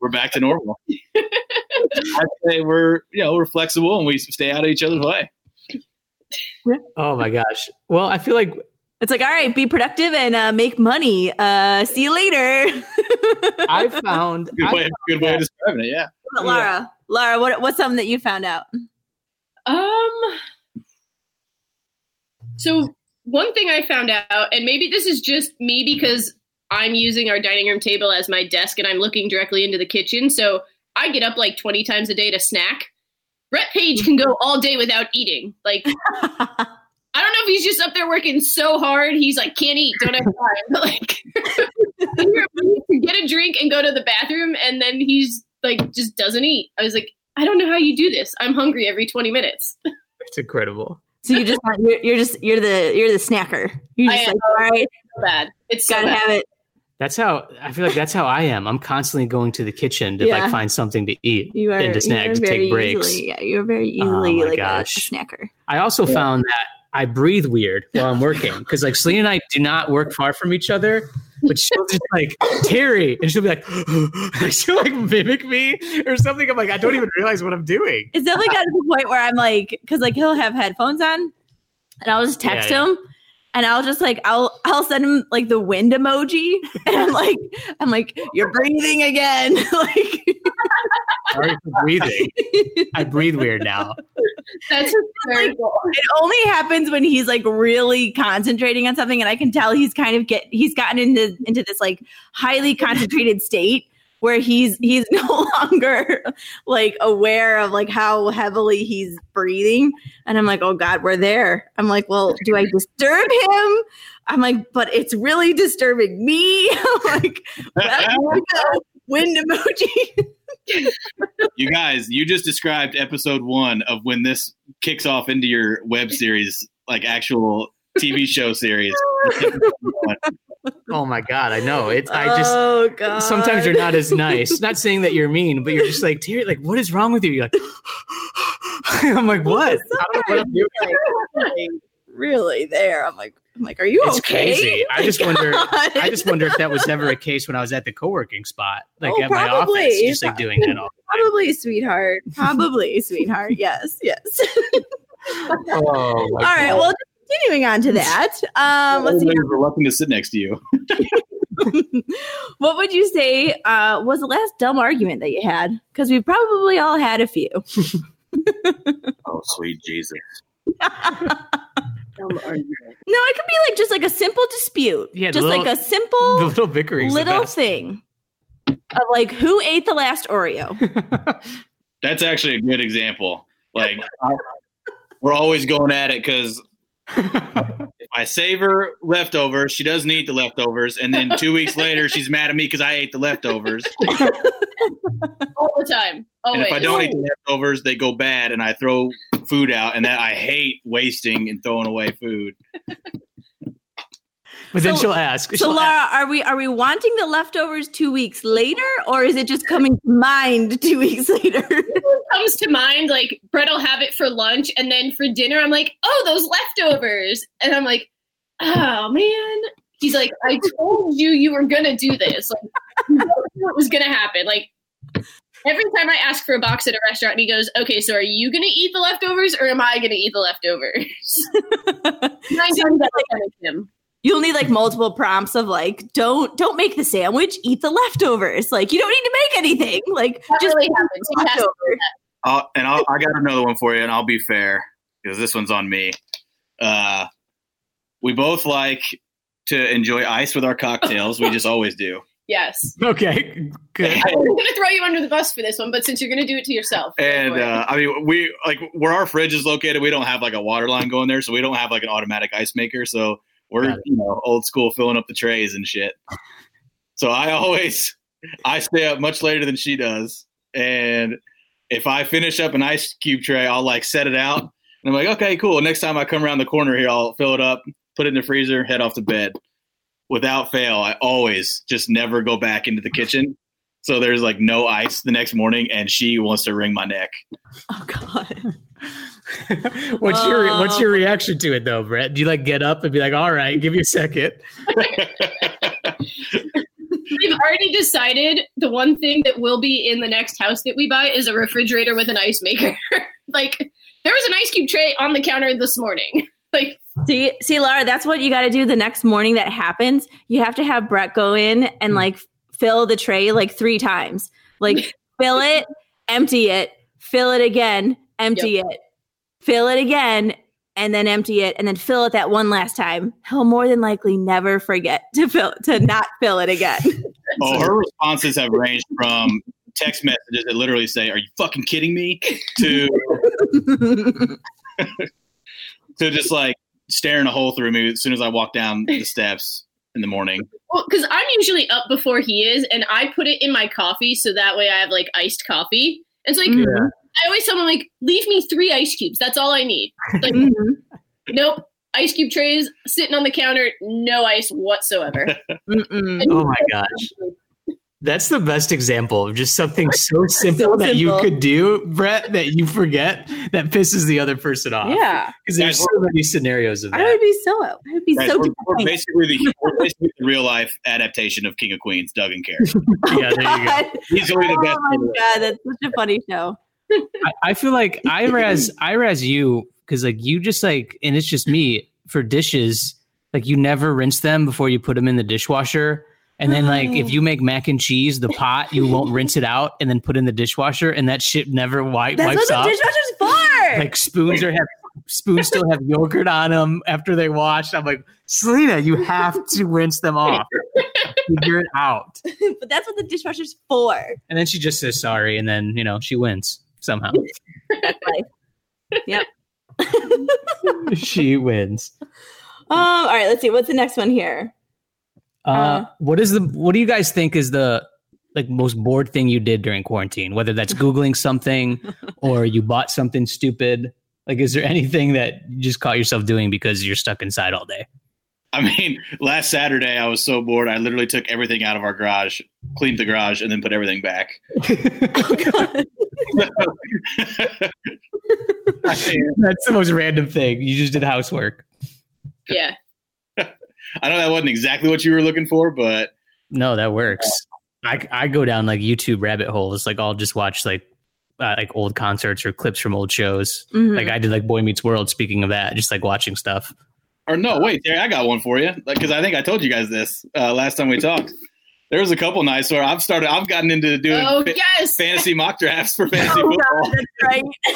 we're back to normal. I'd say we're you know we're flexible and we stay out of each other's way. Oh my gosh. Well, I feel like it's like, all right, be productive and uh, make money. Uh, see you later. I found Good I way, good way of describing it. Yeah. Laura, Laura, what, what's something that you found out? Um. So one thing I found out, and maybe this is just me because I'm using our dining room table as my desk and I'm looking directly into the kitchen. So I get up like 20 times a day to snack. Brett Page can go all day without eating. Like, I don't know if he's just up there working so hard. He's like, can't eat, don't have time. But like, get a drink and go to the bathroom, and then he's like, just doesn't eat. I was like, I don't know how you do this. I'm hungry every 20 minutes. it's incredible. so you just you're, you're just you're the you're the snacker. You I just am. like all right, So bad. It's so gotta bad. have it. That's how I feel like that's how I am. I'm constantly going to the kitchen to Yeah. like find something to eat You are and to You are to very take breaks. Easily, yeah, you're very Oh easily my like a- a, snacker. I also found that I breathe weird while I'm working because like Selena and I do not work far from each other. But she'll just like Terry, and she'll be like, she'll like mimic me or something. I'm like, I don't even realize what I'm doing. It's definitely got to the point where I'm like, because like he'll have headphones on, and I'll just text Yeah, yeah. him, and I'll just like I'll I'll send him like the wind emoji, and I'm like I'm like you're breathing again, like Sorry for breathing. I breathe weird now. That's hysterical. it only happens when he's like really concentrating on something, and I can tell he's kind of get he's gotten into into this like highly concentrated state where he's he's no longer like aware of like how heavily he's breathing and i'm like oh god we're there i'm like well do i disturb him i'm like but it's really disturbing me like well, go. wind emoji you guys, you just described episode one of when this kicks off into your web series, like actual TV show series. Oh my god, I know. It's I just oh god sometimes you're not as nice. Not saying that you're mean, but you're just like Terry. Like, what is wrong with you? You're like, I'm like, what? I don't know what I'm doing. like, really there i'm like i'm like are you It's okay crazy. I just wonder. I just wonder if that was ever a case when I was at the co-working spot, like Oh, at my probably. office, just like doing that all. Probably, sweetheart. Probably, sweetheart. Yes, yes. Oh, All right. Well, continuing on to that. Um, let's see. Everybody's reluctant to sit next to you. What would you say uh, was the last dumb argument that you had? Because we probably all had a few. Oh, sweet Jesus. Dumb argument. No, it could be like just like a simple dispute. Yeah, just little- like a the simple little bickering's the little best. thing of like who ate the last Oreo. That's actually a good example. Like, we're always going at it because I save her leftovers. She doesn't eat the leftovers. And then two weeks later, she's mad at me because I ate the leftovers. All the time. Oh, and if I don't eat the leftovers, they go bad and I throw food out. And that I hate wasting and throwing away food. But then So- she'll ask. So she'll Laura, are we are we wanting the leftovers two weeks later, or is it just coming to mind two weeks later? It comes to mind, like Brett will have it for lunch, and then for dinner, I'm like, oh, those leftovers, and I'm like, oh man. He's like, I told you you were gonna do this. Like, you knew it was gonna happen. Like every time I ask for a box at a restaurant, he goes, okay, so are you gonna eat the leftovers, or am I gonna eat the leftovers? Nine times out of ten, him. You'll need like multiple prompts of like, don't don't make the sandwich, eat the leftovers. Like you don't need to make anything. Like That just really eat happens. the He has to leftovers. I'll, and I'll, I got another one for you, and I'll be fair because this one's on me. Uh, we both like to enjoy ice with our cocktails. We just always do. Yes. Okay, good. i'm gonna throw you under the bus for this one, but since you're gonna do it to yourself, And uh, I mean, we like where our fridge is located. We don't have like a water line going there, so we don't have like an automatic ice maker. So We're you know old school, filling up the trays and shit. So I always I stay up much later than she does, and if I finish up an ice cube tray, I'll like set it out, and I'm like, okay, cool. Next time I come around the corner here, I'll fill it up, put it in the freezer, head off to bed. Without fail, I always just never go back into the kitchen. So there's like no ice the next morning, and she wants to wring my neck. Oh God. what's your What's Oh. your reaction to it though, Brett? Do you like get up and be like, "All right, give me a second. We've already decided the one thing that will be in the next house that we buy is a refrigerator with an ice maker. like there was an ice cube tray on the counter this morning. Like See, see, Laura, that's what you got to do the next morning that happens. You have to have Brett go in and like fill the tray like three times. Like fill it, empty it, fill it again, empty it, fill it again, and then empty it, and then fill it that one last time. He'll more than likely never forget to fill to not fill it again. Oh, her responses have ranged from text messages that literally say, "Are you fucking kidding me?" to to just like staring a hole through me as soon as I walk down the steps in the morning. well, because I'm usually up before he is, and I put it in my coffee so that way I have like iced coffee. And so like Mhm. I always tell him like, leave me three ice cubes. That's all I need. Like, Mhm. nope. Ice cube trays sitting on the counter, no ice whatsoever. Oh my gosh. That's the best example of just something so simple So that you could do, Brett, that you forget that pisses the other person off. Yeah, Because there's so many scenarios of that. I would be so. I would be Guys, so. we're, we're basically the we're basically the real life adaptation of King of Queens, Doug and Carrie. yeah, there you go. God. Easily the best. Oh my god, that's such a funny show. I, I feel like I razz I razz you because like you just like and it's just me for dishes like you never rinse them before you put them in the dishwasher. And then like if you make mac and cheese the pot you won't rinse it out and then put in the dishwasher and that shit never wi- That's wipes what off. the dishwasher's for. like spoons are have spoons still have yogurt on them after they wash I'm like Selena you have to rinse them off. Figure it out. But that's what the dishwasher's for. and then she just says sorry and then you know she wins somehow That's life. Yep. she wins Um, all right, let's see. What's the next one here? Uh, Uh, what is the what do you guys think is the like most bored thing you did during quarantine? Whether that's googling something or you bought something stupid. Like, is there anything that you just caught yourself doing because you're stuck inside all day? I mean, last Saturday I was so bored I literally took everything out of our garage, cleaned the garage, and then put everything back. Oh, God. That's the most random thing. You just did housework. Yeah. I know that wasn't exactly what you were looking for, but No, that works. I I go down like YouTube rabbit holes. Like I'll just watch like uh, like old concerts or clips from old shows. Mhm. Like I did like Boy Meets World. Speaking of that, just like watching stuff. or no, wait, Terry, I got one for you because I think I told you guys this uh, last time we talked there's a couple nights where I've started, I've gotten into doing oh, fa- yes. fantasy mock drafts for fantasy oh, football. God, right.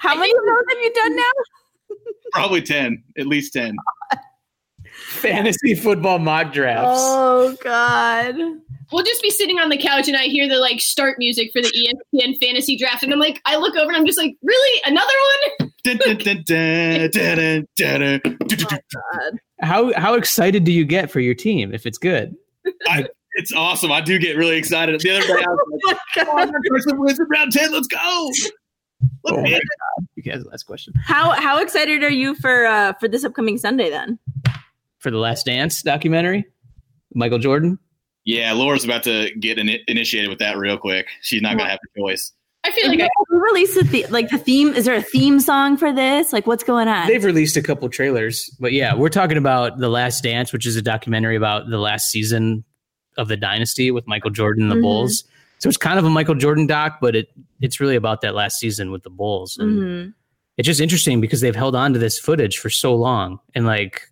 How many of those have you done now? Probably 10, at least 10. Fantasy football mock drafts. Oh, God. We'll just be sitting on the couch and I hear the like start music for the ESPN fantasy draft. And I'm like, I look over and I'm just like, really? Another one? Oh, how, how excited do you get for your team if it's good? It's awesome. I do get really excited. The other day, I was like, "Come on, Carson round ten. Let's go." Look, Oh my man. You guys, last question How how excited are you for uh for this upcoming Sunday then? for the Last Dance documentary, Michael Jordan. Yeah, Laura's about to get in- initiated with that real quick. She's not gonna have a choice. I feel like Like, I, who released the, the like the theme? Is there a theme song for this? Like, what's going on? They've released a couple trailers, but yeah, we're talking about the Last Dance, which is a documentary about the last season of the dynasty with Michael Jordan and the Mhm. Bulls. So it's kind of a Michael Jordan doc, but it it's really about that last season with the Bulls. And Mhm. it's just interesting because they've held on to this footage for so long and like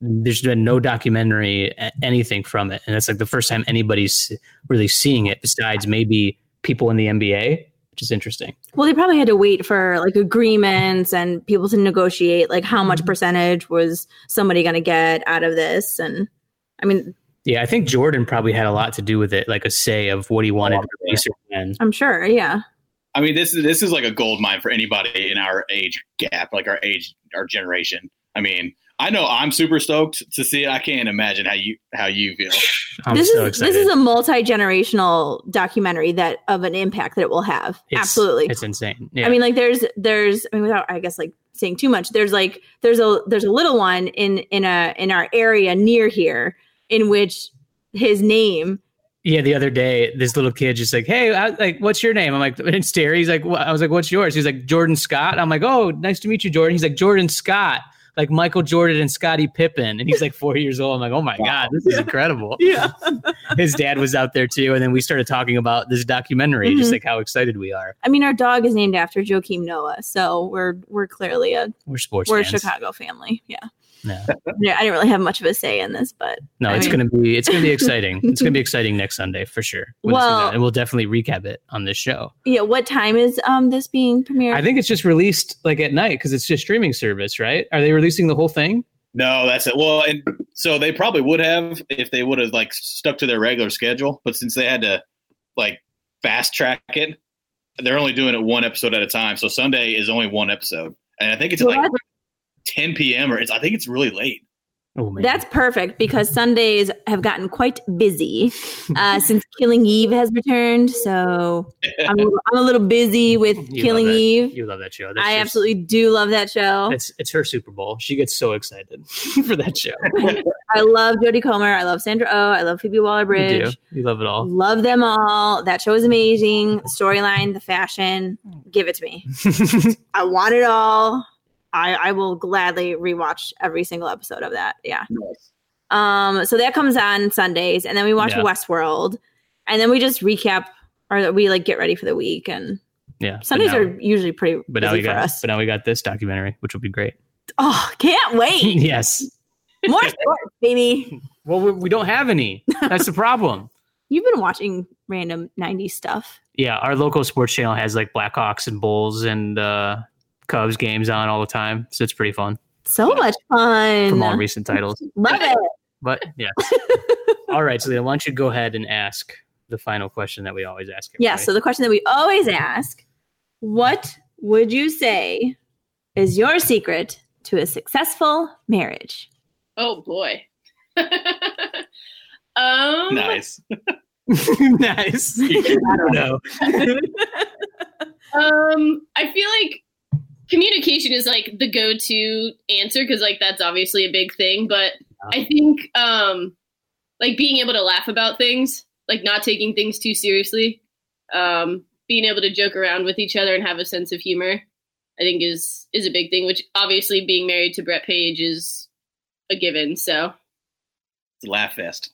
there's been no documentary anything from it and it's like the first time anybody's really seeing it besides maybe people in the nba which is interesting Well, they probably had to wait for like agreements and people to negotiate like how much mm-hmm. percentage was somebody going to get out of this. And I mean, yeah i think jordan probably had a lot to do with it like a say of what he wanted to release or I'm sure. Yeah. I mean, this is this is like a gold mine for anybody in our age gap, like our age, our generation. I mean, I know I'm super stoked to see it. I can't imagine how you how you feel. I'm this so is excited. this is a multi generational documentary that of an impact that it will have. It's- Absolutely. It's insane. Yeah. I mean, like there's there's I mean, without I guess like saying too much, there's like there's a there's a little one in in a in our area near here in which his name Yeah, the other day, this little kid just like, "Hey, I, like, what's your name?" I'm like, "It's Terry." He's like, "Wha-" "I was like, what's yours?" He's like, "Jordan Scott." I'm like, "Oh, nice to meet you, Jordan." He's like, "Jordan Scott." Like Michael Jordan and Scottie Pippen, and he's like four years old. I'm like, oh my god, this is incredible. Yeah. His dad was out there too, and then we started talking about this documentary, just Mhm. like how excited we are. I mean, our dog is named after Joakim Noah, so we're we're clearly a We're sports we're a. Chicago family. Yeah. Yeah. Yeah, I didn't really have much of a say in this, but No, I it's mean- gonna be it's gonna be exciting. it's gonna be exciting next Sunday for sure. when this comes Well- and we'll definitely recap it on this show. yeah. What time is um this being premiered? I think it's just released like at night because it's just streaming service, right? Are they releasing the whole thing? No, that's it. Well, and so they probably would have if they would have like stuck to their regular schedule, but since they had to like fast track it, they're only doing it one episode at a time. So Sunday is only one episode, and I think it's Well, like 10 p.m. or it's I think it's really late. Oh man, That's perfect because Sundays have gotten quite busy uh, since Killing Eve has returned. So I'm, a little- I'm a little busy with You Killing. Eve. you love that show. That's I just- absolutely do love that show. It's it's her Super Bowl. She gets so excited for that show. I love Jodie Comer. I love Sandra Oh. I love Phoebe Waller Bridge. You love it all. Love them all. That show is amazing. Storyline, the fashion. Give it to me. I want it all. I, I will gladly rewatch every single episode of that. Yeah. Um, so that comes on Sundays, and then we watch Yeah. Westworld, and then we just recap or we like get ready for the week. And yeah. Sundays now- are usually pretty But now we for got us. but now we got this documentary, which will be great. oh, can't wait! yes. More sports, baby. Well, we, we don't have any. That's the problem. You've been watching random '90s stuff. Yeah, our local sports channel has like Blackhawks and Bulls and uh, Cubs games on all the time, so it's pretty fun So much fun. from all recent titles. Love it. But yeah. all right, so then why don't you go ahead and ask the final question that we always ask? Yeah. So the question that we always ask: What would you say is your secret to a successful marriage? Oh boy. um, Nice. nice. I don't know. Um, I feel like communication is like the go-to answer because like that's obviously a big thing. But I think um, like being able to laugh about things, like not taking things too seriously, um, being able to joke around with each other and have a sense of humor, I think is is a big thing. Which obviously being married to Brett Page is a given. So It's a laugh fest.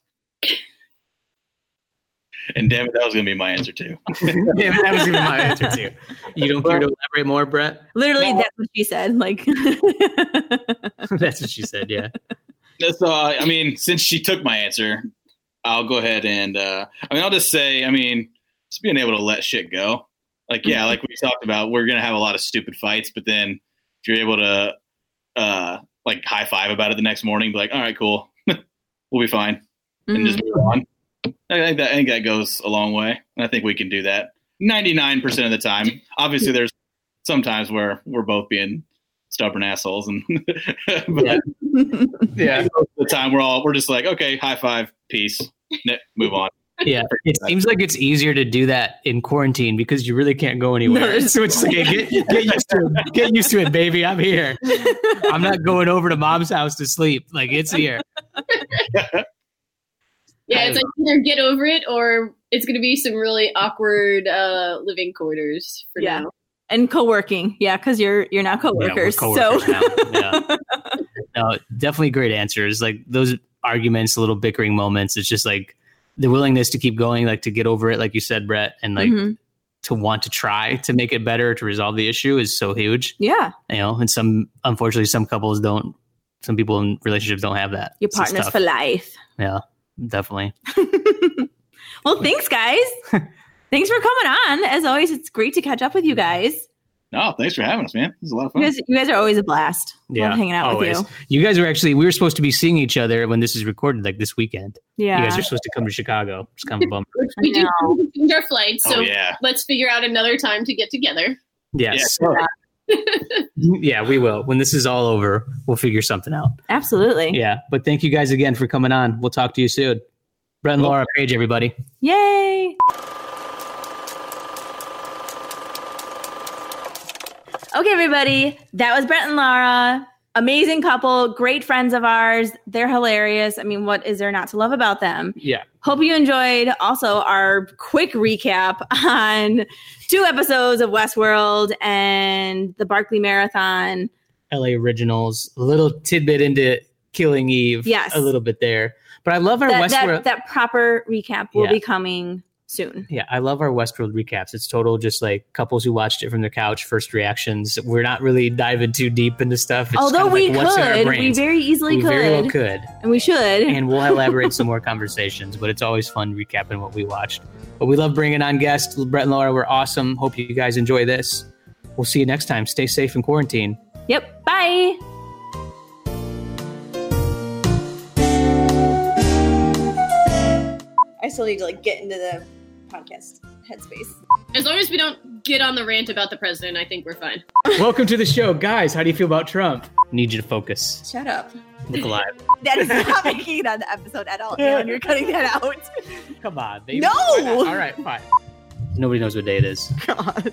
And damn it, that was gonna be my answer too. Yeah, that was even my answer too. You don't care to elaborate more, Brett? Literally, No. that's what she said. Like, That's what she said. Yeah. So uh, I mean, since she took my answer, I'll go ahead and uh, I mean, I'll just say, I mean, just being able to let shit go. Like, yeah, like we talked about, we're gonna have a lot of stupid fights, but then if you're able to uh, like high five about it the next morning, be like, all right, cool, we'll be fine, and mhm. just move on. I think that I think that goes a long way, and I think we can do that ninety nine percent of the time. Obviously, there's some times where we're both being stubborn assholes, and but Yeah. Yeah. most of the time we're all we're just like, okay, high five, peace, move on. Yeah. It seems like it's easier to do that in quarantine because you really can't go anywhere. No, so it's like, get, get used to it. Get used to it, baby. I'm here. I'm not going over to mom's house to sleep. Like it's here. Yeah, it's like either get over it or it's going to be some really awkward uh, living quarters for Yeah. now. and co-working. Yeah, because you're you're now Yeah, we're co-workers. coworkers so now. Yeah. No, definitely great answers. Like those arguments, little bickering moments. It's just like the willingness to keep going, like to get over it, like you said, Brett, and like Mhm. to want to try to make it better to resolve the issue is so huge. yeah, You know, and some unfortunately some couples don't. Some people in relationships don't have that. your So partners tough. for life. Yeah, definitely. well, thanks, guys. thanks for coming on. As always, it's great to catch up with you guys. No, thanks for having us, man. This is a lot of You fun. guys, you guys are always a blast. Yeah, Love hanging out always. with you. You guys are actually we were supposed to be seeing each other when this is recorded, like this weekend. Yeah. You guys are supposed to come to Chicago. It's kind of a bummer. We do change our flights, oh, so oh yeah, let's figure out another time to get together. Yes. yeah. yeah, we will. When this is all over, we'll figure something out. Absolutely. Yeah. But thank you guys again for coming on. We'll talk to you soon. Brett and Laura Page, everybody. Yay. Okay, everybody. That was Brett and Laura. Amazing couple, great friends of ours. They're hilarious. I mean, what is there not to love about them? Yeah. Hope you enjoyed also our quick recap on two episodes of Westworld and the Barkley Marathon. LA Originals, a little tidbit into Killing Eve. Yes. A little bit there. But I love our That, Westworld. that, that proper recap will Yeah. be coming soon. yeah, I love our Westworld recaps. It's total just like couples who watched it from their couch, first reactions. We're not really diving too deep into stuff. It's Although kind of we like what's in our could, we very easily We could, very well could. and we should. and we'll elaborate some more conversations. But it's always fun recapping what we watched. But we love bringing on guests. Brett and Laura were awesome. Hope you guys enjoy this. We'll see you next time. Stay safe in quarantine. Yep. Bye. I still need to like get into the podcast headspace. As long as we don't get on the rant about the president, I think we're fine. Welcome to the show, guys. How do you feel about Trump? Need you to focus. Shut up. Look alive. That is not making it on the episode at all. Aaron. You're cutting that out. Come on. Baby. No! All right, fine. Nobody knows what day it is. God.